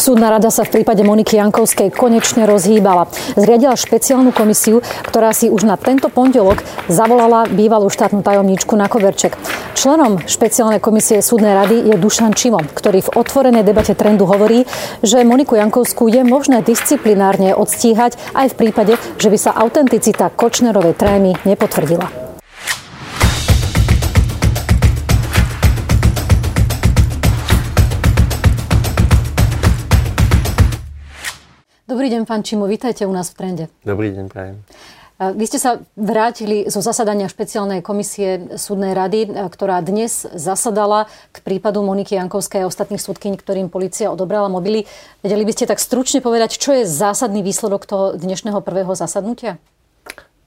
Súdna rada sa v prípade Moniky Jankovskej konečne rozhýbala. Zriadila špeciálnu komisiu, ktorá si už na tento pondelok zavolala bývalú štátnu tajomníčku na koverček. Členom špeciálnej komisie súdnej rady je Dušan Čimo, ktorý v otvorenej debate trendu hovorí, že Moniku Jankovskú je možné disciplinárne odstíhať aj v prípade, že by sa autenticita Kočnerovej trémy nepotvrdila. Dobrý deň, pán Čimo, vítajte u nás v Trende. Dobrý deň, prajem. Vy ste sa vrátili zo zasadania špeciálnej komisie súdnej rady, ktorá dnes zasadala k prípadu Moniky Jankovskej a ostatných súdkyň, ktorým policia odobrala mobily. Vedeli by ste tak stručne povedať, čo je zásadný výsledok toho dnešného prvého zasadnutia?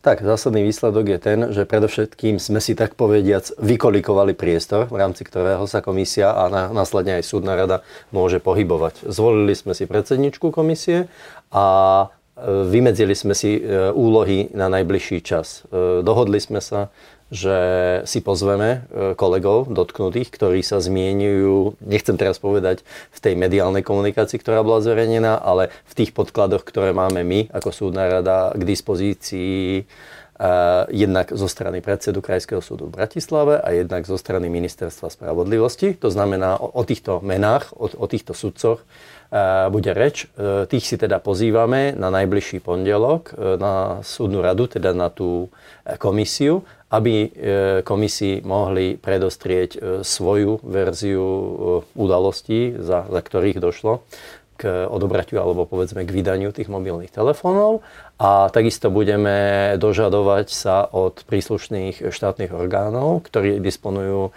Tak, zásadný výsledok je ten, že predovšetkým sme si tak povediac vykolikovali priestor, v rámci ktorého sa komisia a následne aj súdna rada môže pohybovať. Zvolili sme si predsedničku komisie a e, vymedzili sme si e, úlohy na najbližší čas. E, dohodli sme sa, že si pozveme e, kolegov dotknutých, ktorí sa zmienujú, nechcem teraz povedať v tej mediálnej komunikácii, ktorá bola zverejnená, ale v tých podkladoch, ktoré máme my ako súdna rada k dispozícii Uh, jednak zo strany predsedu Krajského súdu v Bratislave a jednak zo strany Ministerstva spravodlivosti. To znamená, o, týchto menách, o, o týchto sudcoch uh, bude reč. Tých si teda pozývame na najbližší pondelok na súdnu radu, teda na tú komisiu aby e, komisii mohli predostrieť e, svoju verziu e, udalostí, za, za ktorých došlo k odobratiu alebo povedzme k vydaniu tých mobilných telefónov a takisto budeme dožadovať sa od príslušných štátnych orgánov, ktorí disponujú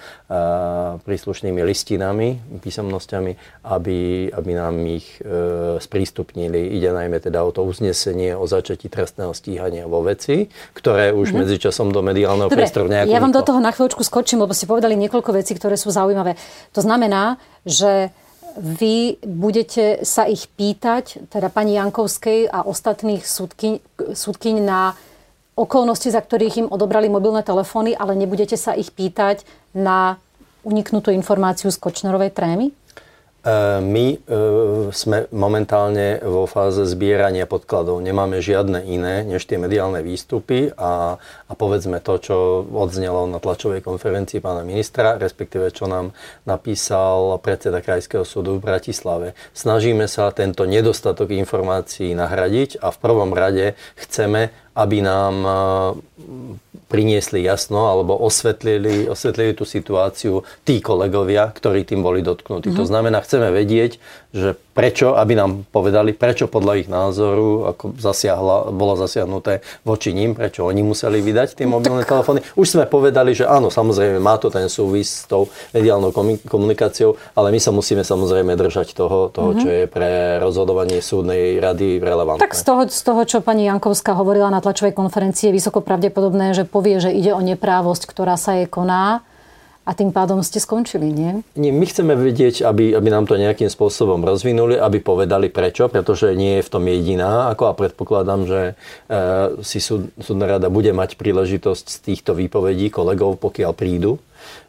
príslušnými listinami, písomnosťami, aby, aby nám ich e, sprístupnili. Ide najmä teda o to uznesenie o začatí trestného stíhania vo veci, ktoré už mm-hmm. medzičasom do mediálneho priestoru nejako... Ja vám do toho na chvíľočku skočím, lebo ste povedali niekoľko vecí, ktoré sú zaujímavé. To znamená, že vy budete sa ich pýtať, teda pani Jankovskej a ostatných súdkyň, súdkyň na okolnosti, za ktorých im odobrali mobilné telefóny, ale nebudete sa ich pýtať na uniknutú informáciu z Kočnerovej trémy? E, my e, sme momentálne vo fáze zbierania podkladov. Nemáme žiadne iné než tie mediálne výstupy a, a povedzme to, čo odznelo na tlačovej konferencii pána ministra, respektíve čo nám napísal predseda Krajského súdu v Bratislave. Snažíme sa tento nedostatok informácií nahradiť a v prvom rade chceme, aby nám priniesli jasno alebo osvetlili, osvetlili tú situáciu tí kolegovia, ktorí tým boli dotknutí. Mm-hmm. To znamená, chceme vedieť, že prečo, aby nám povedali, prečo podľa ich názoru ako zasiahla, bolo zasiahnuté voči ním, prečo oni museli vydať tie no mobilné tak... telefóny. Už sme povedali, že áno, samozrejme má to ten súvis s tou mediálnou komunikáciou, ale my sa musíme samozrejme držať toho, toho mm-hmm. čo je pre rozhodovanie súdnej rady relevantné. Tak z toho, z toho, čo pani Jankovská hovorila na tlačovej konferencii, je vysoko pravdepodobné, že povie, že ide o neprávosť, ktorá sa jej koná a tým pádom ste skončili, nie? Nie, my chceme vedieť, aby, aby nám to nejakým spôsobom rozvinuli, aby povedali prečo, pretože nie je v tom jediná, ako a predpokladám, že e, si súd, súdna rada bude mať príležitosť z týchto výpovedí kolegov, pokiaľ prídu,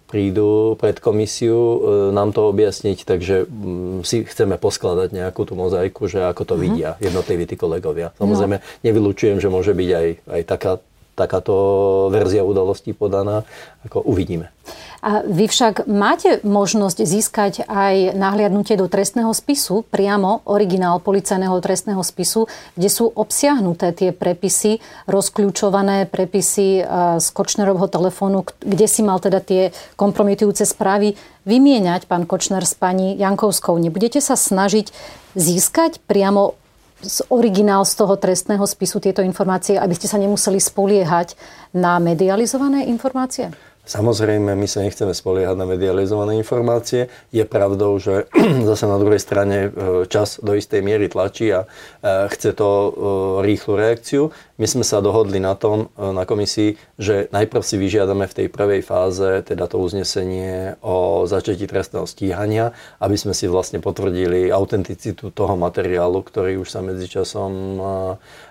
prídu pred komisiu e, nám to objasniť, takže m, mm, si chceme poskladať nejakú tú mozaiku, že ako to mm-hmm. vidia jednotliví tí kolegovia. Samozrejme, no. nevylučujem, že môže byť aj, aj taká, takáto verzia udalostí podaná, ako uvidíme. A vy však máte možnosť získať aj nahliadnutie do trestného spisu, priamo originál policajného trestného spisu, kde sú obsiahnuté tie prepisy, rozkľúčované prepisy e, z Kočnerovho telefónu, kde si mal teda tie kompromitujúce správy vymieňať pán Kočner s pani Jankovskou. Nebudete sa snažiť získať priamo z originál z toho trestného spisu tieto informácie, aby ste sa nemuseli spoliehať na medializované informácie? Samozrejme, my sa nechceme spoliehať na medializované informácie. Je pravdou, že zase na druhej strane e, čas do istej miery tlačí a e, chce to e, rýchlu reakciu. My sme sa dohodli na tom na komisii, že najprv si vyžiadame v tej prvej fáze teda to uznesenie o začatí trestného stíhania, aby sme si vlastne potvrdili autenticitu toho materiálu, ktorý už sa medzičasom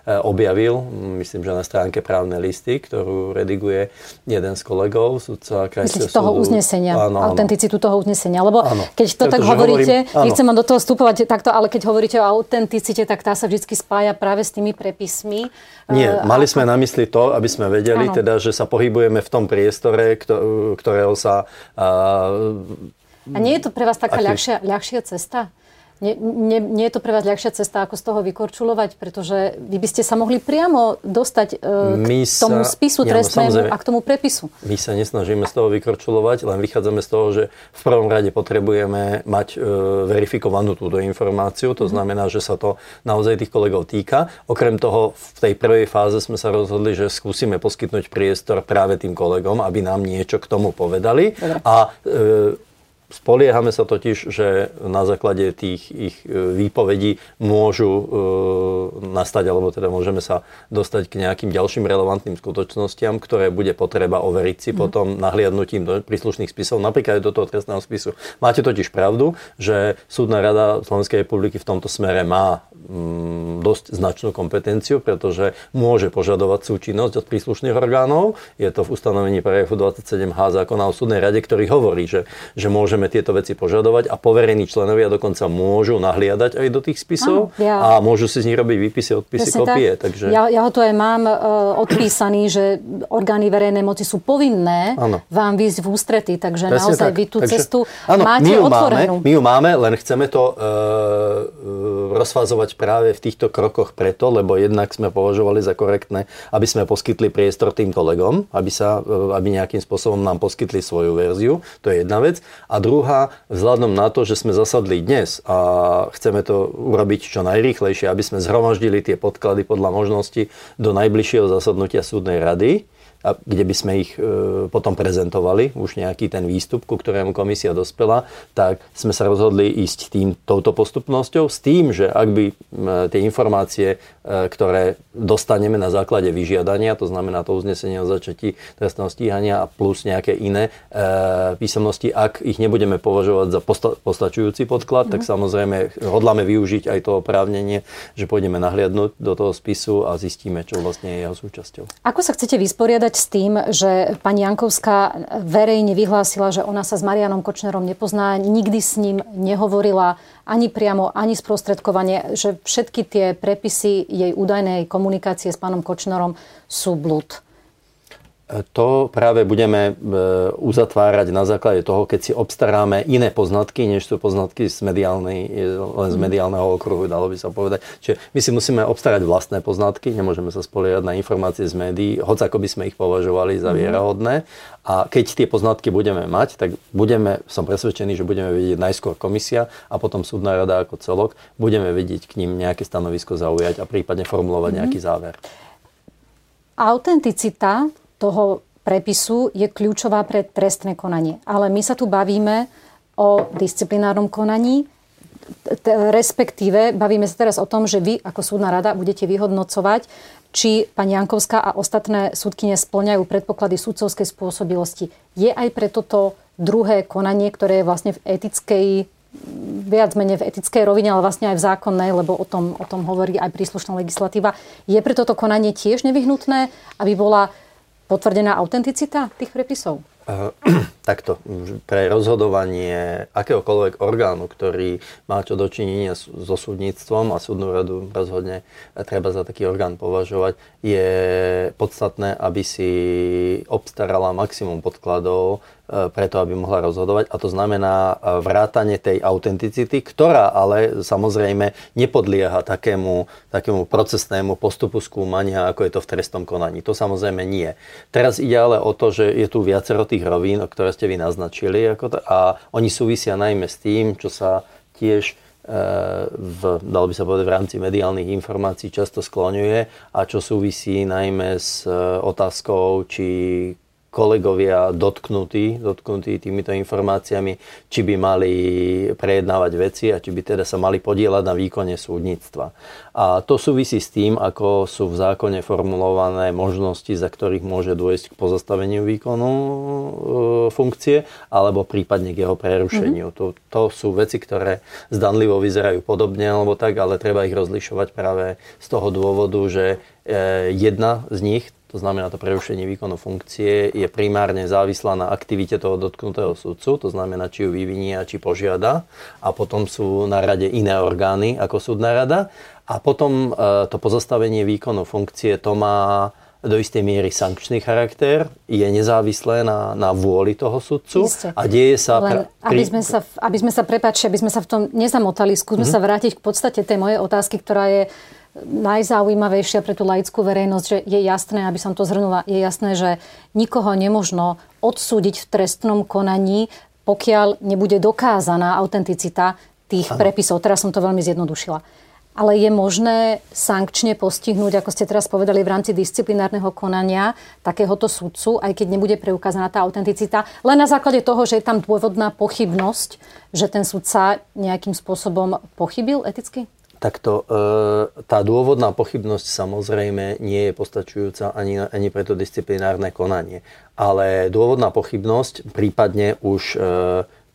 objavil. Myslím, že na stránke právne listy, ktorú rediguje jeden z kolegov sudca krajského súdu. toho uznesenia, áno, autenticitu toho uznesenia. Lebo áno. keď to Preto, tak hovoríte, hovorím, nechcem vám do toho vstupovať takto, ale keď hovoríte o autenticite, tak tá sa vždy spája práve s tými prepismi. Nie, mali sme na mysli to, aby sme vedeli, áno. teda, že sa pohybujeme v tom priestore, ktorého sa... Uh, a nie je to pre vás taká aký... ľahšia, ľahšia cesta? Nie, nie, nie je to pre vás ľahšia cesta, ako z toho vykorčulovať, pretože vy by ste sa mohli priamo dostať e, k sa, tomu spisu nie, no, trestnému a k tomu prepisu. My sa nesnažíme z toho vykorčulovať, len vychádzame z toho, že v prvom rade potrebujeme mať e, verifikovanú túto informáciu. To mm-hmm. znamená, že sa to naozaj tých kolegov týka. Okrem toho, v tej prvej fáze sme sa rozhodli, že skúsime poskytnúť priestor práve tým kolegom, aby nám niečo k tomu povedali. Dobre. A e, Spoliehame sa totiž, že na základe tých ich e, výpovedí môžu e, nastať, alebo teda môžeme sa dostať k nejakým ďalším relevantným skutočnostiam, ktoré bude potreba overiť si mm. potom nahliadnutím do príslušných spisov, napríklad aj do toho trestného spisu. Máte totiž pravdu, že Súdna rada Slovenskej republiky v tomto smere má mm, dosť značnú kompetenciu, pretože môže požadovať súčinnosť od príslušných orgánov. Je to v ustanovení paragrafu 27h zákona o súdnej rade, ktorý hovorí, že, že môže môžeme tieto veci požadovať a poverení členovia dokonca môžu nahliadať aj do tých spisov no, ja. a môžu si z nich robiť výpisy, odpisy, Presne kopie. Tak. Takže... Ja, ja ho to aj mám uh, odpísaný, že orgány verejnej moci sú povinné ano. vám výjsť v ústrety, takže Presne naozaj tak. vy tú takže, cestu áno, máte my otvorenú. Máme, my ju máme, len chceme to uh, rozfázovať práve v týchto krokoch preto, lebo jednak sme považovali za korektné, aby sme poskytli priestor tým kolegom, aby, sa, aby nejakým spôsobom nám poskytli svoju verziu. To je jedna vec. A druhá, vzhľadom na to, že sme zasadli dnes a chceme to urobiť čo najrýchlejšie, aby sme zhromaždili tie podklady podľa možnosti do najbližšieho zasadnutia súdnej rady, a kde by sme ich e, potom prezentovali, už nejaký ten výstup, ku ktorému komisia dospela, tak sme sa rozhodli ísť tým, touto postupnosťou s tým, že ak by e, tie informácie, e, ktoré dostaneme na základe vyžiadania, to znamená to uznesenie o začatí trestného stíhania a plus nejaké iné písomnosti, ak ich nebudeme považovať za posta- postačujúci podklad, mm. tak mhm. samozrejme hodláme využiť aj to oprávnenie, že pôjdeme nahliadnúť do toho spisu a zistíme, čo vlastne je jeho súčasťou. Ako sa chcete vysporiadať s tým, že pani Jankovská verejne vyhlásila, že ona sa s Marianom Kočnerom nepozná, nikdy s ním nehovorila ani priamo, ani sprostredkovanie, že všetky tie prepisy jej údajnej komunikácie s pánom Kočnerom sú blúd. To práve budeme e, uzatvárať na základe toho, keď si obstaráme iné poznatky, než sú poznatky z, mediálnej, len z mhm. mediálneho okruhu, dalo by sa povedať. Čiže my si musíme obstarať vlastné poznatky, nemôžeme sa spoliehať na informácie z médií, hoď ako by sme ich považovali za mhm. vierohodné. A keď tie poznatky budeme mať, tak budeme, som presvedčený, že budeme vidieť najskôr komisia a potom súdna rada ako celok, budeme vidieť k ním nejaké stanovisko zaujať a prípadne formulovať mm-hmm. nejaký záver. Autenticita toho prepisu je kľúčová pre trestné konanie. Ale my sa tu bavíme o disciplinárnom konaní, respektíve bavíme sa teraz o tom, že vy ako súdna rada budete vyhodnocovať, či pani Jankovská a ostatné súdkyne splňajú predpoklady súdcovskej spôsobilosti. Je aj pre toto druhé konanie, ktoré je vlastne v etickej viac menej v etickej rovine, ale vlastne aj v zákonnej, lebo o tom, o tom hovorí aj príslušná legislatíva. Je pre toto konanie tiež nevyhnutné, aby bola potvrdená autenticita tých prepisov? Takto, pre rozhodovanie akéhokoľvek orgánu, ktorý má čo dočinenia so súdnictvom a súdnu radu rozhodne treba za taký orgán považovať, je podstatné, aby si obstarala maximum podkladov E, preto, aby mohla rozhodovať. A to znamená e, vrátanie tej autenticity, ktorá ale samozrejme nepodlieha takému, takému procesnému postupu skúmania, ako je to v trestnom konaní. To samozrejme nie. Teraz ide ale o to, že je tu viacero tých rovín, ktoré ste vy naznačili ako to, a oni súvisia najmä s tým, čo sa tiež e, v, dalo by sa povedať, v rámci mediálnych informácií často skloňuje a čo súvisí najmä s otázkou, či kolegovia dotknutí, dotknutí týmito informáciami, či by mali prejednávať veci a či by teda sa mali podielať na výkone súdnictva. A to súvisí s tým, ako sú v zákone formulované možnosti, za ktorých môže dôjsť k pozastaveniu výkonu e, funkcie alebo prípadne k jeho prerušeniu. Mm-hmm. To, to sú veci, ktoré zdanlivo vyzerajú podobne alebo tak, ale treba ich rozlišovať práve z toho dôvodu, že e, jedna z nich, to znamená to prerušenie výkonu funkcie, je primárne závislá na aktivite toho dotknutého sudcu, to znamená, či ju vyvinie a či požiada. A potom sú na rade iné orgány ako súdna rada. A potom e, to pozastavenie výkonu funkcie, to má do istej miery sankčný charakter, je nezávislé na, na vôli toho sudcu Isté. a deje sa... Len, pri... aby sme sa, aby sme sa prepáčili, aby sme sa v tom nezamotali, skúsme mm-hmm. sa vrátiť k podstate tej mojej otázky, ktorá je najzaujímavejšia pre tú laickú verejnosť, že je jasné, aby som to zhrnula, je jasné, že nikoho nemožno odsúdiť v trestnom konaní, pokiaľ nebude dokázaná autenticita tých ano. prepisov. Teraz som to veľmi zjednodušila ale je možné sankčne postihnúť, ako ste teraz povedali, v rámci disciplinárneho konania takéhoto sudcu, aj keď nebude preukázaná tá autenticita, len na základe toho, že je tam dôvodná pochybnosť, že ten sudca nejakým spôsobom pochybil eticky? Takto, e, tá dôvodná pochybnosť samozrejme nie je postačujúca ani, ani pre to disciplinárne konanie. Ale dôvodná pochybnosť, prípadne už e,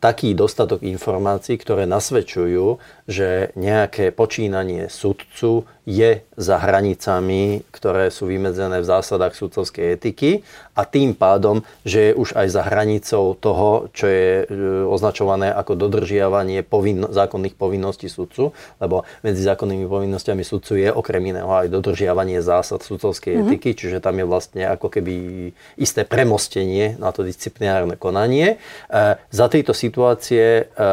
taký dostatok informácií, ktoré nasvedčujú, že nejaké počínanie sudcu je za hranicami, ktoré sú vymedzené v zásadách sudcovskej etiky a tým pádom, že je už aj za hranicou toho, čo je e, označované ako dodržiavanie povinno, zákonných povinností sudcu, lebo medzi zákonnými povinnosťami sudcu je okrem iného aj dodržiavanie zásad sudcovskej mm-hmm. etiky, čiže tam je vlastne ako keby isté premostenie na to disciplinárne konanie. E, za tejto situácie, e,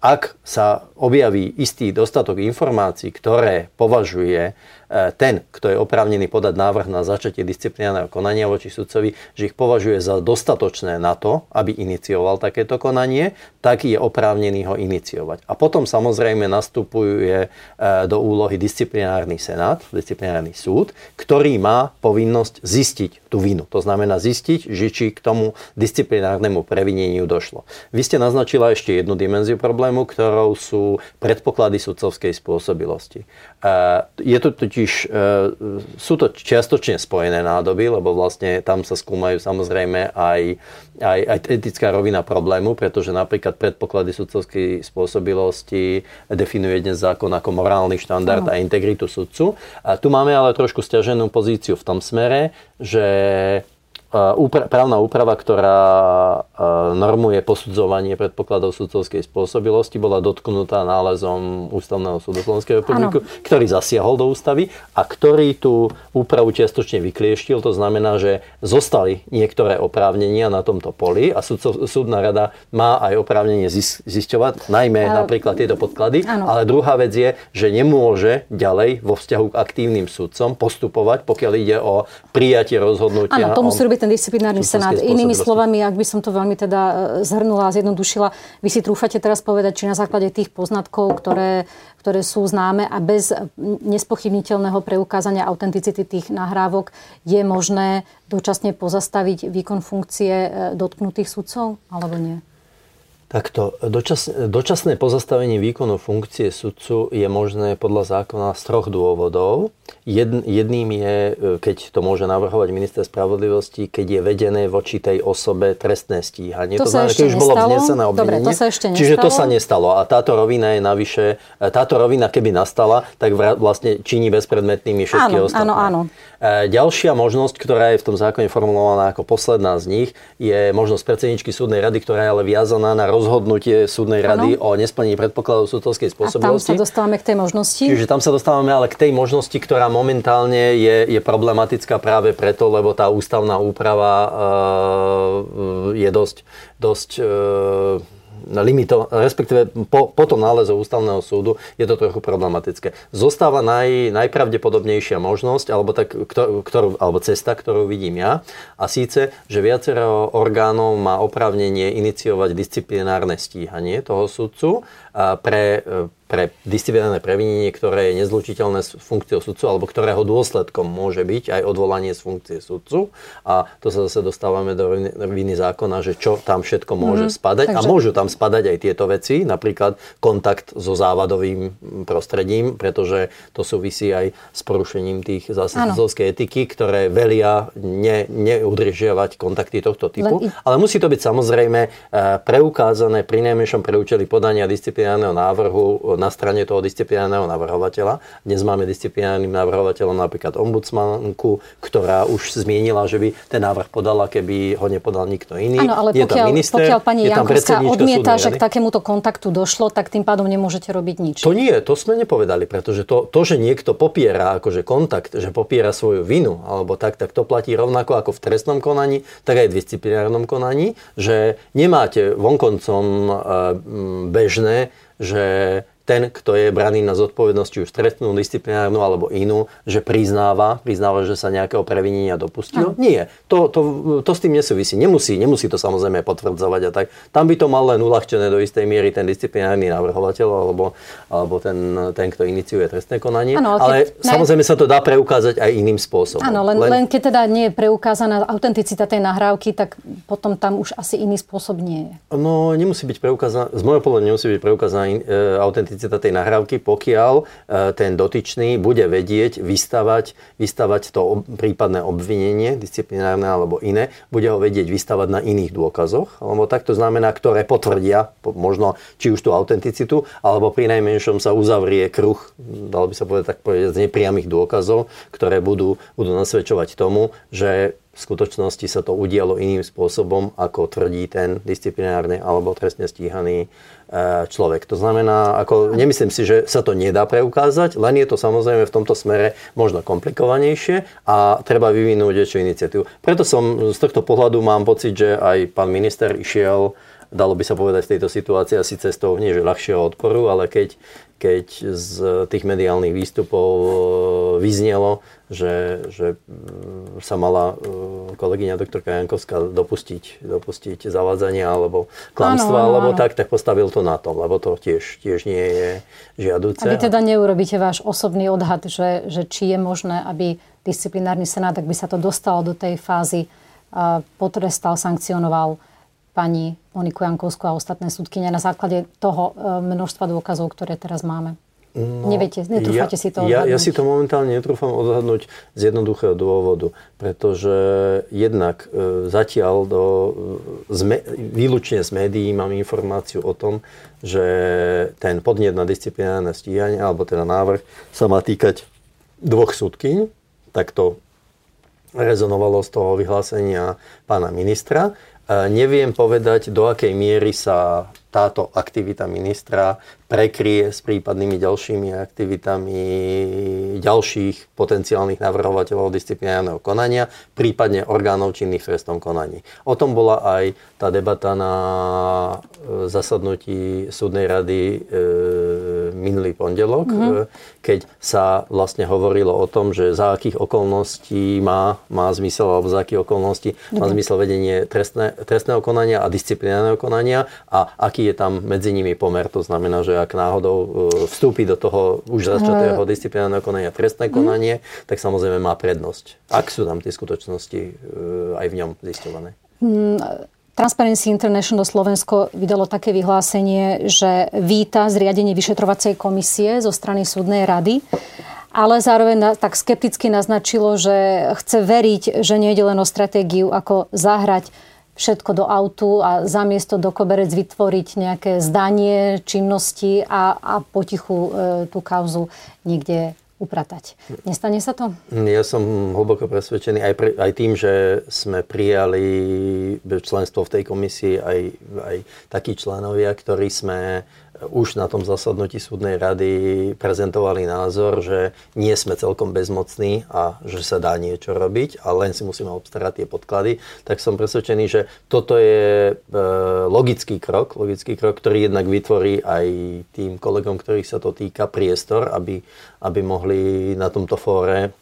ak sa objaví istý dostatok informácií, ktoré považuje E, ten, kto je oprávnený podať návrh na začatie disciplinárneho konania voči sudcovi, že ich považuje za dostatočné na to, aby inicioval takéto konanie, tak je oprávnený ho iniciovať. A potom samozrejme nastupuje e, do úlohy disciplinárny senát, disciplinárny súd, ktorý má povinnosť zistiť tú vinu. To znamená zistiť, že či k tomu disciplinárnemu previneniu došlo. Vy ste naznačila ešte jednu dimenziu problému, ktorou sú predpoklady sudcovskej spôsobilosti. Je to totiž e, sú to čiastočne spojené nádoby, lebo vlastne tam sa skúmajú samozrejme aj, aj, aj etická rovina problému, pretože napríklad predpoklady sudcovskej spôsobilosti definuje dnes zákon ako morálny štandard a integritu sudcu. A tu máme ale trošku stiaženú pozíciu v tom smere, že úpra- právna úprava, ktorá normuje posudzovanie predpokladov sudcovskej spôsobilosti, bola dotknutá nálezom Ústavného súdu Slovenskej republiky, ktorý zasiahol do ústavy a ktorý tú úpravu čiastočne vyklieštil. To znamená, že zostali niektoré oprávnenia na tomto poli a súdna rada má aj oprávnenie zisťovať, najmä a... napríklad tieto podklady. Ano. Ale druhá vec je, že nemôže ďalej vo vzťahu k aktívnym sudcom postupovať, pokiaľ ide o prijatie rozhodnutia. Áno, to musí robiť ten disciplinárny senát. Inými slovami, ak by som to veľmi teda e, zhrnula a zjednodušila, vy si trúfate teraz povedať, či na základe tých poznatkov, ktoré, ktoré sú známe a bez nespochybniteľného preukázania autenticity tých nahrávok je možné dočasne pozastaviť výkon funkcie e, dotknutých sudcov, alebo nie? Takto, dočas, dočasné pozastavenie výkonu funkcie sudcu je možné podľa zákona z troch dôvodov. Jedn, jedným je, e, keď to môže navrhovať minister spravodlivosti, keď je vedené voči tej osobe trestné stíhanie. To, to znamená, keď už bolo vznesené obvinenie. Dobre, to sa ešte nestalo. Čiže to sa nestalo. A táto rovina je navyše, e, táto rovina keby nastala, tak vlastne činí bezpredmetnými všetky áno, ostatné. Áno, áno. E, ďalšia možnosť, ktorá je v tom zákone formulovaná ako posledná z nich, je možnosť predsedničky súdnej rady, ktorá je ale viazaná na rozhodnutie súdnej rady ano. o nesplnení predpokladov súdovskej spôsobilosti. A tam sa dostávame k tej možnosti? Čiže tam sa dostávame ale k tej možnosti, ktorá momentálne je, je problematická práve preto, lebo tá ústavná úprava uh, je dosť, dosť uh, limito, respektíve po, po tom nálezu ústavného súdu je to trochu problematické. Zostáva naj, najpravdepodobnejšia možnosť, alebo, tak, ktorú, alebo cesta, ktorú vidím ja, a síce, že viacero orgánov má oprávnenie iniciovať disciplinárne stíhanie toho sudcu pre pre disciplinárne previnenie, ktoré je nezlučiteľné s funkciou sudcu, alebo ktorého dôsledkom môže byť aj odvolanie z funkcie sudcu. A to sa zase dostávame do viny zákona, že čo tam všetko môže mm, spadať. Takže... A môžu tam spadať aj tieto veci, napríklad kontakt so závadovým prostredím, pretože to súvisí aj s porušením tých zásad sudcovskej etiky, ktoré velia ne, neudržiavať kontakty tohto typu. Len... Ale musí to byť samozrejme eh, preukázané pri najmenšom pre účely podania disciplinárneho návrhu na strane toho disciplinárneho navrhovateľa. Dnes máme disciplinárnym navrhovateľom napríklad ombudsmanku, ktorá už zmienila, že by ten návrh podala, keby ho nepodal nikto iný. Áno, ale je pokiaľ, minister, pokiaľ pani Jankovská odmieta, že k takémuto kontaktu došlo, tak tým pádom nemôžete robiť nič. To nie, to sme nepovedali, pretože to, to že niekto popiera akože kontakt, že popiera svoju vinu, alebo tak, tak to platí rovnako ako v trestnom konaní, tak aj v disciplinárnom konaní, že nemáte vonkoncom e, bežné, že ten, kto je braný na zodpovednosť, či už trestnú, disciplinárnu alebo inú, že priznáva, priznáva, že sa nejakého previnenia dopustil. Ano. Nie, to, to, to s tým nesúvisí. Nemusí, nemusí to samozrejme potvrdzovať a tak. Tam by to mal len uľahčené do istej miery ten disciplinárny navrhovateľ alebo, alebo ten, ten, kto iniciuje trestné konanie. Ano, ale keď, samozrejme sa to dá preukázať aj iným spôsobom. Áno, len, len... len keď teda nie je preukázaná autenticita tej nahrávky, tak potom tam už asi iný spôsob nie je. No, nemusí byť preukázaná, z môjho pohľadu nemusí byť preukázaná e, autenticita autenticita tej nahrávky, pokiaľ e, ten dotyčný bude vedieť vystavať, vystavať to prípadné obvinenie, disciplinárne alebo iné, bude ho vedieť vystavať na iných dôkazoch, lebo tak to znamená, ktoré potvrdia možno či už tú autenticitu, alebo pri najmenšom sa uzavrie kruh, dalo by sa povedať tak povedať, z nepriamých dôkazov, ktoré budú, budú nasvedčovať tomu, že v skutočnosti sa to udialo iným spôsobom, ako tvrdí ten disciplinárny alebo trestne stíhaný človek. To znamená, ako nemyslím si, že sa to nedá preukázať, len je to samozrejme v tomto smere možno komplikovanejšie a treba vyvinúť väčšiu iniciatívu. Preto som z tohto pohľadu mám pocit, že aj pán minister išiel dalo by sa povedať v tejto situácii asi cestou nie že ľahšieho odporu, ale keď, keď z tých mediálnych výstupov e, vyznelo, že, že mm, sa mala e, kolegyňa doktorka Jankovská dopustiť, dopustiť zavádzania alebo klamstva, ano, alebo tak, tak postavil to na tom, lebo to tiež, tiež nie je žiaduce. A vy teda neurobíte váš osobný odhad, že, že či je možné, aby disciplinárny senát, ak by sa to dostalo do tej fázy, potrestal, sankcionoval pani Moniku Jankovskú a ostatné súdkyne na základe toho e, množstva dôkazov, ktoré teraz máme? No, Neviete, netrúfate ja, si to odhadnúť? Ja, ja si to momentálne netrúfam odhadnúť z jednoduchého dôvodu, pretože jednak e, zatiaľ do, e, z, výlučne z médií mám informáciu o tom, že ten podnet na disciplinárne stíhanie, alebo teda návrh, sa má týkať dvoch súdkyň, tak to rezonovalo z toho vyhlásenia pána ministra. Neviem povedať, do akej miery sa táto aktivita ministra prekrie s prípadnými ďalšími aktivitami ďalších potenciálnych navrhovateľov disciplinárneho konania, prípadne orgánov činných v trestnom konaní. O tom bola aj tá debata na e, zasadnutí súdnej rady e, minulý pondelok, mm-hmm. keď sa vlastne hovorilo o tom, že za akých okolností má, má zmysel, alebo za akých okolností mm-hmm. má zmysel vedenie trestné, trestného konania a disciplinárneho konania a aký je tam medzi nimi pomer. To znamená, že ak náhodou e, vstúpi do toho už začatého disciplinárneho konania trestné mhm. konanie, mm. tak samozrejme má prednosť. Ak sú tam tie skutočnosti e, aj v ňom zisťované. Mm. Transparency International Slovensko vydalo také vyhlásenie, že víta zriadenie vyšetrovacej komisie zo strany súdnej rady, ale zároveň tak skepticky naznačilo, že chce veriť, že nie je len o stratégiu, ako zahrať všetko do autu a zamiesto do koberec vytvoriť nejaké zdanie činnosti a, a potichu e, tú kauzu niekde upratať. Nestane sa to? Ja som hlboko presvedčený aj, pre, aj tým, že sme prijali členstvo v tej komisii aj, aj takí členovia, ktorí sme už na tom zasadnutí súdnej rady prezentovali názor, že nie sme celkom bezmocní a že sa dá niečo robiť a len si musíme obstarať tie podklady, tak som presvedčený, že toto je e, logický krok, logický krok, ktorý jednak vytvorí aj tým kolegom, ktorých sa to týka, priestor, aby, aby mohli na tomto fóre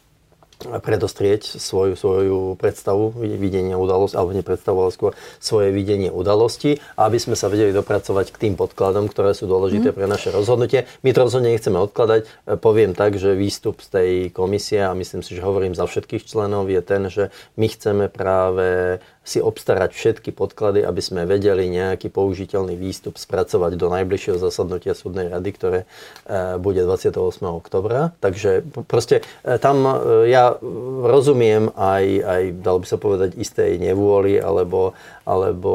predostrieť svoju, svoju predstavu videnia udalosti, alebo nepredstavu, ale skôr svoje videnie udalosti, aby sme sa vedeli dopracovať k tým podkladom, ktoré sú dôležité mm. pre naše rozhodnutie. My to rozhodne nechceme odkladať. Poviem tak, že výstup z tej komisie, a myslím si, že hovorím za všetkých členov, je ten, že my chceme práve si obstarať všetky podklady, aby sme vedeli nejaký použiteľný výstup spracovať do najbližšieho zasadnutia súdnej rady, ktoré e, bude 28. oktobra. Takže proste e, tam e, ja rozumiem aj, aj, dalo by sa povedať, istej nevôli alebo, alebo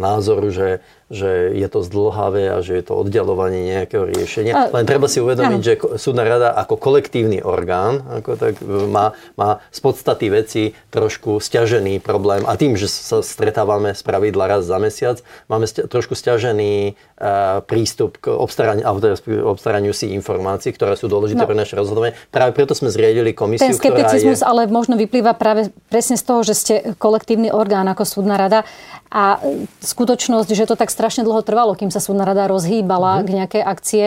názoru, že, že je to zdlhavé a že je to oddialovanie nejakého riešenia. Len treba si uvedomiť, že súdna rada ako kolektívny orgán ako tak má, má z podstaty veci trošku stiažený problém a tým, že sa stretávame z pravidla raz za mesiac, máme stia, trošku stiažený uh, prístup k obstaraniu, teda obstaraniu si informácií, ktoré sú dôležité no. pre naše rozhodovanie. Práve preto sme zriedili komisiu, Ten skepticizmus je... ale možno vyplýva práve presne z toho, že ste kolektívny orgán ako súdna rada a skutočnosť, že to tak strašne dlho trvalo, kým sa súdna rada rozhýbala mm-hmm. k nejakej akcie,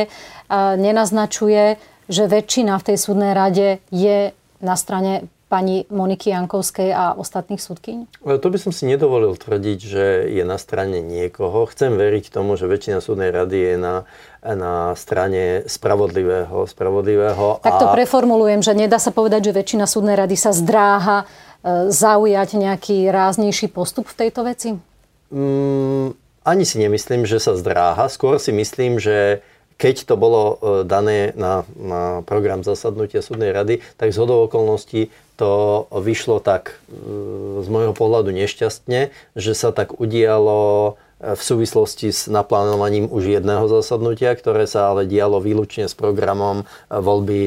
nenaznačuje, že väčšina v tej súdnej rade je na strane pani Moniky Jankovskej a ostatných súdkyň? To by som si nedovolil tvrdiť, že je na strane niekoho. Chcem veriť tomu, že väčšina súdnej rady je na, na strane spravodlivého. spravodlivého tak to a... preformulujem, že nedá sa povedať, že väčšina súdnej rady sa zdráha e, zaujať nejaký ráznejší postup v tejto veci? Mm, ani si nemyslím, že sa zdráha. Skôr si myslím, že keď to bolo e, dané na, na program zasadnutia súdnej rady, tak z hodou okolností to vyšlo tak e, z môjho pohľadu nešťastne, že sa tak udialo v súvislosti s naplánovaním už jedného zasadnutia, ktoré sa ale dialo výlučne s programom voľby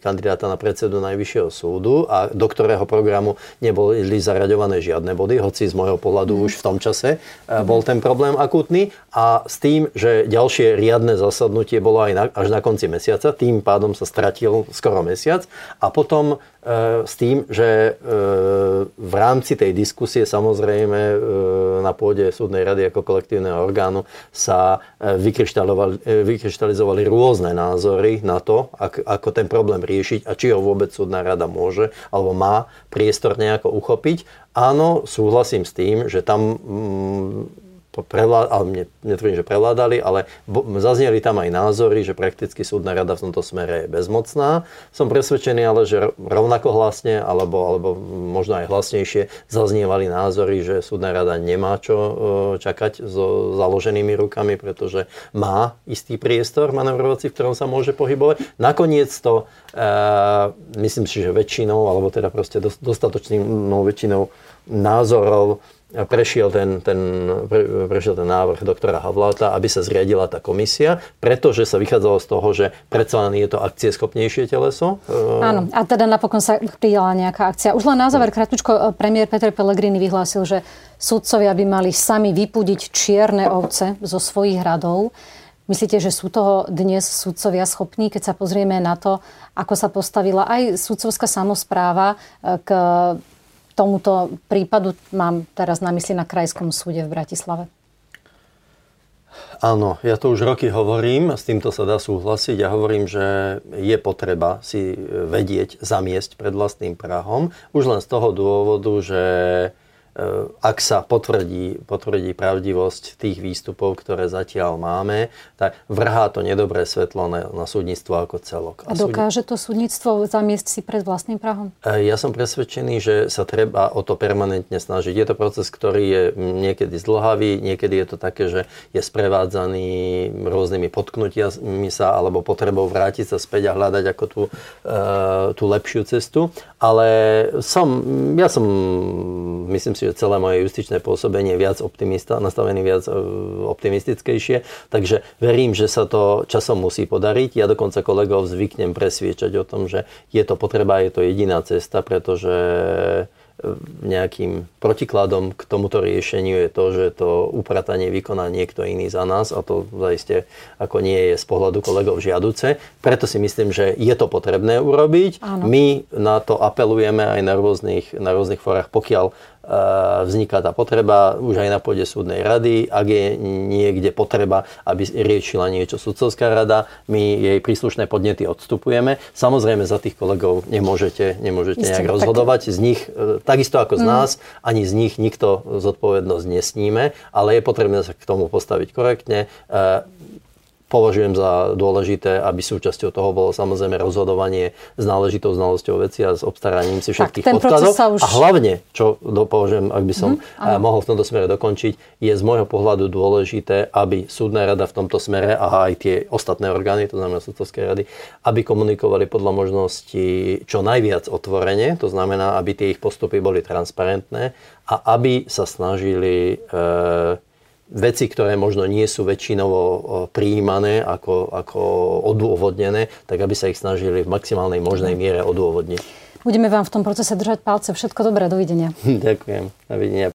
kandidáta na predsedu Najvyššieho súdu a do ktorého programu neboli zaraďované žiadne body, hoci z môjho pohľadu už v tom čase mm. bol ten problém akutný a s tým, že ďalšie riadne zasadnutie bolo aj na, až na konci mesiaca, tým pádom sa stratil skoro mesiac a potom e, s tým, že e, v rámci tej diskusie samozrejme e, na pôde súdnej rady ako kolektívneho orgánu sa e, e, vykryštalizovali rôzne názory na to, ako ten problém riešiť a či ho vôbec súdna rada môže alebo má priestor nejako uchopiť. Áno, súhlasím s tým, že tam prevládali, ale netvrdím, že prevládali, ale zazneli tam aj názory, že prakticky súdna rada v tomto smere je bezmocná. Som presvedčený ale, že rovnako hlasne, alebo, alebo možno aj hlasnejšie zaznievali názory, že súdna rada nemá čo e, čakať so založenými rukami, pretože má istý priestor manevrovací, v ktorom sa môže pohybovať. Nakoniec to, e, myslím si, že väčšinou, alebo teda proste dostatočnou väčšinou názorov prešiel ten, ten, pre, prešiel ten návrh doktora Havláta, aby sa zriadila tá komisia, pretože sa vychádzalo z toho, že predsa len je to akcieschopnejšie teleso. Áno, a teda napokon sa prijala nejaká akcia. Už len na záver, krátko, premiér Peter Pellegrini vyhlásil, že sudcovia by mali sami vypudiť čierne ovce zo svojich radov. Myslíte, že sú toho dnes sudcovia schopní, keď sa pozrieme na to, ako sa postavila aj sudcovská samozpráva eh, k tomuto prípadu mám teraz na mysli na Krajskom súde v Bratislave? Áno, ja to už roky hovorím, s týmto sa dá súhlasiť. Ja hovorím, že je potreba si vedieť zamiesť pred vlastným Prahom. Už len z toho dôvodu, že ak sa potvrdí, potvrdí pravdivosť tých výstupov, ktoré zatiaľ máme, tak vrhá to nedobré svetlo na, na súdnictvo ako celok. A, a dokáže to súdnictvo zamiesť si pred vlastným prahom? E, ja som presvedčený, že sa treba o to permanentne snažiť. Je to proces, ktorý je niekedy zdlhavý, niekedy je to také, že je sprevádzaný rôznymi potknutiami sa alebo potrebou vrátiť sa späť a hľadať ako tú, e, tú lepšiu cestu. Ale som, ja som, myslím si, že celé moje justičné pôsobenie viac optimista, nastavený viac e, optimistickejšie, takže verím, že sa to časom musí podariť. Ja dokonca kolegov zvyknem presviečať o tom, že je to potreba, je to jediná cesta, pretože nejakým protikladom k tomuto riešeniu je to, že to upratanie vykoná niekto iný za nás a to zaiste ako nie je z pohľadu kolegov žiaduce. Preto si myslím, že je to potrebné urobiť. Áno. My na to apelujeme aj na rôznych, na rôznych forách, pokiaľ vzniká tá potreba už aj na pôde súdnej rady. Ak je niekde potreba, aby riešila niečo sudcovská rada, my jej príslušné podnety odstupujeme. Samozrejme za tých kolegov nemôžete, nemôžete nejak rozhodovať. Z nich, e, takisto ako z mm. nás, ani z nich nikto zodpovednosť nesníme, ale je potrebné sa k tomu postaviť korektne e, považujem za dôležité, aby súčasťou toho bolo samozrejme rozhodovanie s náležitou znalosťou veci a s obstaraním si všetkých tak, podkladov. Už... A hlavne, čo považujem, ak by som mm, mohol v tomto smere dokončiť, je z môjho pohľadu dôležité, aby súdna rada v tomto smere a aj tie ostatné orgány, to znamená súdcovské rady, aby komunikovali podľa možnosti čo najviac otvorene, to znamená, aby tie ich postupy boli transparentné a aby sa snažili e, veci, ktoré možno nie sú väčšinovo prijímané ako, ako odôvodnené, tak aby sa ich snažili v maximálnej možnej miere odôvodniť. Budeme vám v tom procese držať palce. Všetko dobré, dovidenia. Ďakujem. Dovidenia.